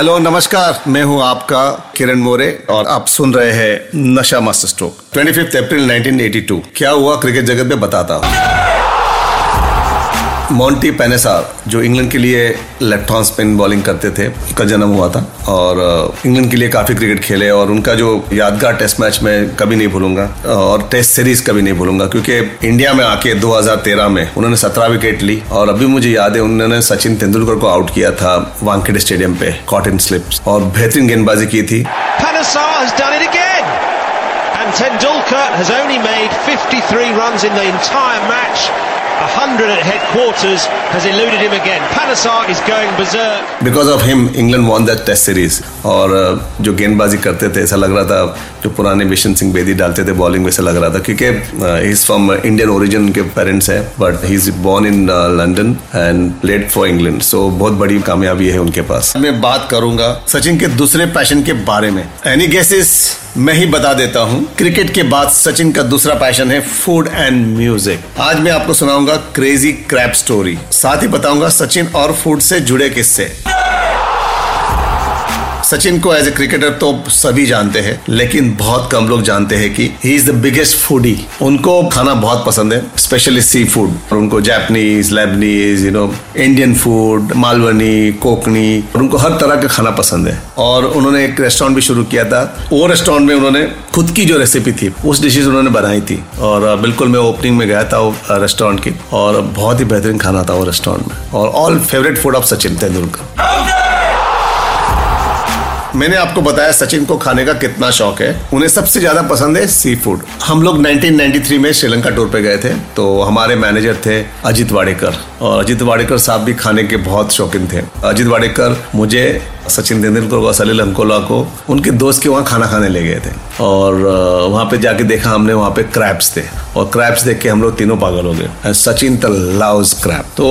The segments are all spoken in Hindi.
हेलो नमस्कार। मैं हूँ आपका किरण मोरे और आप सुन रहे हैं नशा मास्टर स्ट्रोक 25 अप्रैल 1982 क्या हुआ? क्रिकेट जगत में बताता हूँ। मॉन्टी पेनेसार जो इंग्लैंड के लिए लेफ़्ट हैंड स्पिन बॉलिंग करते थे, उनका जन्म हुआ था और इंग्लैंड के लिए काफ़ी क्रिकेट खेले और उनका जो यादगार टेस्ट मैच मैं कभी नहीं भूलूँगा और टेस्ट सीरीज़ कभी नहीं भूलूँगा, क्योंकि इंडिया में आके 2013 में उन्होंने 17 विकेट ली और अभी मुझे याद है उन्होंने सचिन तेंदुलकर को आउट किया था वानखेड़े स्टेडियम पे कॉटन स्लिप्स और बेहतरीन गेंदबाजी की थी. And Tendulkar has only made 53 runs in the entire match. 100 at headquarters has eluded him again. Panasar is going berserk. Because of him England won that test series और uh, जो गेंदबाजी करते थे ऐसा लग रहा था जो पुराने बिशन सिंह बेदी डालते थे बॉलिंग वैसा लग रहा था। क्योंकि इज़ फ्रॉम इंडियन ओरिजिन उनके पेरेंट्स हैं but he is born in London and played for England so बहुत बड़ी कामयाबी है उनके पास। मैं बात करूँगा सचिन के दूसरे पैशन के बारे में। एनी गेसेस मैं ही बता देता हूँ, क्रिकेट के बाद सचिन का दूसरा पैशन है फ़ूड एंड म्यूज़िक आज मैं आपको सुनाऊँगा क्रेजी क्रैप स्टोरी साथ ही बताऊँगा सचिन और फ़ूड से जुड़े किस्से। सचिन को एज ए क्रिकेटर तो सभी जानते हैं, लेकिन बहुत कम लोग जानते हैं कि he is the biggest foodie उनको खाना बहुत पसंद है स्पेशली सी फ़ूड और उनको Japanese Lebanese you know Indian food Malvani Kokni और उनको हर तरह का खाना पसंद है। और उन्होंने एक रेस्टोरेंट भी शुरू किया था। वो रेस्टोरेंट में उन्होंने खुद की जो रेसिपी थी, उस डिशेज उन्होंने बनाई थी। और बिल्कुल मैं ओपनिंग में गया था वो रेस्टोरेंट की। और बहुत ही बेहतरीन खाना था वो रेस्टोरेंट में। और all favourite food of Sachin Tendulkar. मैंने आपको बताया सचिन को खाने का कितना शौक है। उन्हें सबसे ज़्यादा पसंद है सी फ़ूड हम लोग 1993 में श्रीलंका टूर पे गए थे तो हमारे मैनेजर थे अजित वाडेकर। और अजित वाडेकर साहब भी खाने के बहुत शौकीन थे। अजित वाडेकर मुझे सचिन तेंदुलकर को सलील अंकोला को उनके दोस्त के वहाँ खाना खाने ले गए थे। और वहाँ पे जाके देखा हमने वहाँ पे क्रैप्स थे। और क्रैप्स देख के हम लोग तीनों पागल हो गए। सचिन लव्स क्रैप तो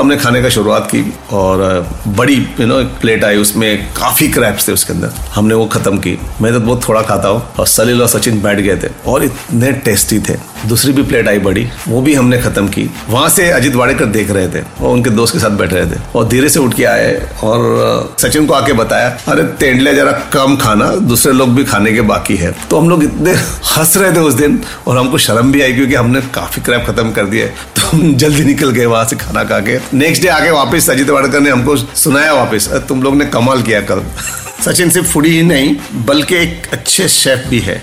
हमने खाने का शुरुआत की और बड़ी यू नो एक प्लेट आई उसमें काफ़ी क्रैप्स थे उसके अंदर। हमने वो खत्म की। मैं तो बहुत थोड़ा खाता हूँ। और सलील और सचिन बैठ गए थे और इतने टेस्टी थे। दूसरी भी प्लेट आई बड़ी, वो भी हमने खत्म की। वहाँ से अजित वाडेकर देख रहे थे और उनके दोस्त के साथ बैठ रहे थे। और धीरे से उठ के आए और सचिन को आके बताया, अरे तेंडले जरा कम खाना, दूसरे लोग भी खाने के बाकी है। तो हम लोग इतने हंस रहे थे उस दिन और हमको शर्म भी आई क्योंकि हमने काफ़ी क्रैप खत्म कर दिया तो हम जल्दी निकल गए वहाँ से खाना खा के। नेक्स्ट डे आके वापस अजित वाड़कर ने हमको सुनाया वापस तुम लोग ने कमाल किया कल। सचिन सिर्फ़ फूडी ही नहीं बल्कि एक अच्छे शेफ भी है।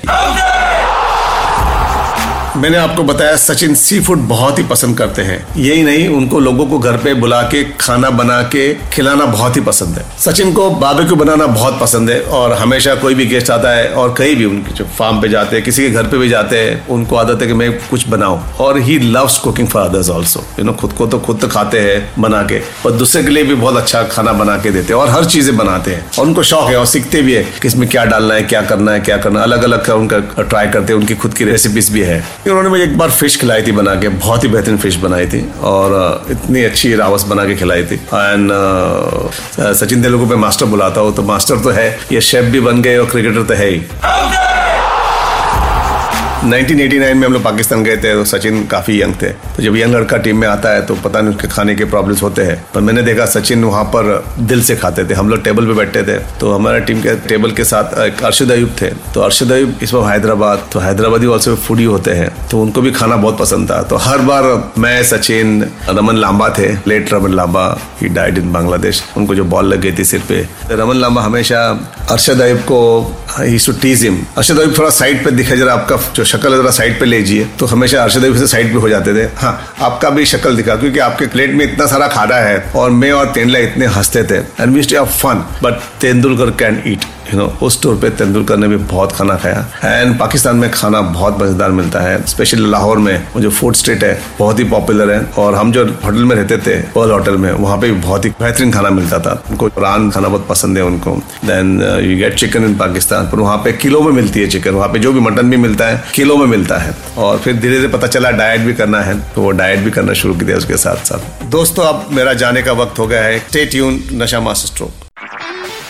मैंने आपको बताया सचिन सी फ़ूड बहुत ही पसंद करते हैं। यही नहीं, उनको लोगों को घर पे बुला के, खाना बना के खिलाना बहुत ही पसंद है। सचिन को बारबेक्यू बनाना बहुत पसंद है और हमेशा कोई भी गेस्ट आता है और कहीं भी उनके जो फार्म पे जाते हैं, किसी के घर पे भी जाते हैं, उनको आदत है कि मैं कुछ बनाऊँ। और he loves cooking for others also you know खुद को तो खुद तो खाते हैं बना के और दूसरे के लिए भी बहुत अच्छा खाना बना के देते हैं और हर चीज़ें बनाते हैं। और उनको शौक है और सीखते भी है कि इसमें क्या डालना है, क्या करना है, क्या करना अलग अलग उनका ट्राई करते हैं, उनकी खुद की रेसिपीज़ भी है। उन्होंने मुझे एक बार फ़िश खिलाई थी बना के, बहुत ही बेहतरीन फ़िश बनाई थी और इतनी अच्छी रावस बना के खिलाई थी। एंड सचिन तेंदुलकर पे मास्टर बुलाता हूँ तो मास्टर तो है, ये शेफ भी बन गए और क्रिकेटर तो है ही। 1989 में हम लोग पाकिस्तान गए थे तो सचिन काफ़ी यंग थे। तो जब यंग लड़का टीम में आता है तो पता नहीं उसके खाने के प्रॉब्लम्स होते हैं। पर मैंने देखा सचिन वहाँ पर दिल से खाते थे। हम लोग टेबल पे बैठते थे। तो हमारे टीम के टेबल के साथ एक अर्शद अयूब थे। तो अर्शद अयूब इस वक्त हैदराबाद तो हैदराबादी ऑल्सो फूडी होते हैं। तो उनको भी खाना बहुत पसंद था। तो हर बार मैं, सचिन, रमन लांबा थे। Late Raman Lamba he died in Bangladesh उनको जो बॉल लग गई थी सिर पे। रमन लांबा हमेशा अरशद अयब को, he to tease him Arshad Ayub थोड़ा साइड पे दिखा, जरा आपका जो शक्ल है, जरा साइड पे लीजिए तो हमेशा अरशद अयब से साइड पे हो जाते थे। हाँ आपका भी शक्ल दिखा, क्योंकि आपके प्लेट में इतना सारा खाना है और मैं और तेंडला इतने हँसते थे। And have fun but Tendulkar can eat you know उस टूर पे तेंदुलकर ने भी बहुत खाना खाया। एंड पाकिस्तान में खाना बहुत मज़ेदार मिलता है। स्पेशली लाहौर में जो फ़ूड स्ट्रीट है, बहुत ही पॉपुलर है। और हम जो होटल में रहते थे पर्ल होटल में, वहाँ पे भी बहुत ही बेहतरीन खाना मिलता था। उनको रान खाना बहुत पसंद है उनको। Then you get chicken in Pakistan पर वहाँ पे किलो में मिलती है चिकन वहाँ पे जो भी मटन भी मिलता है, किलो में मिलता है। और फिर धीरे धीरे पता चला डाइट भी करना है तो वो डाइट भी करना शुरू किया उसके साथ साथ दोस्तों, अब मेरा जाने का वक्त हो गया है। स्टे ट्यून नशा मास्टर स्ट्रोक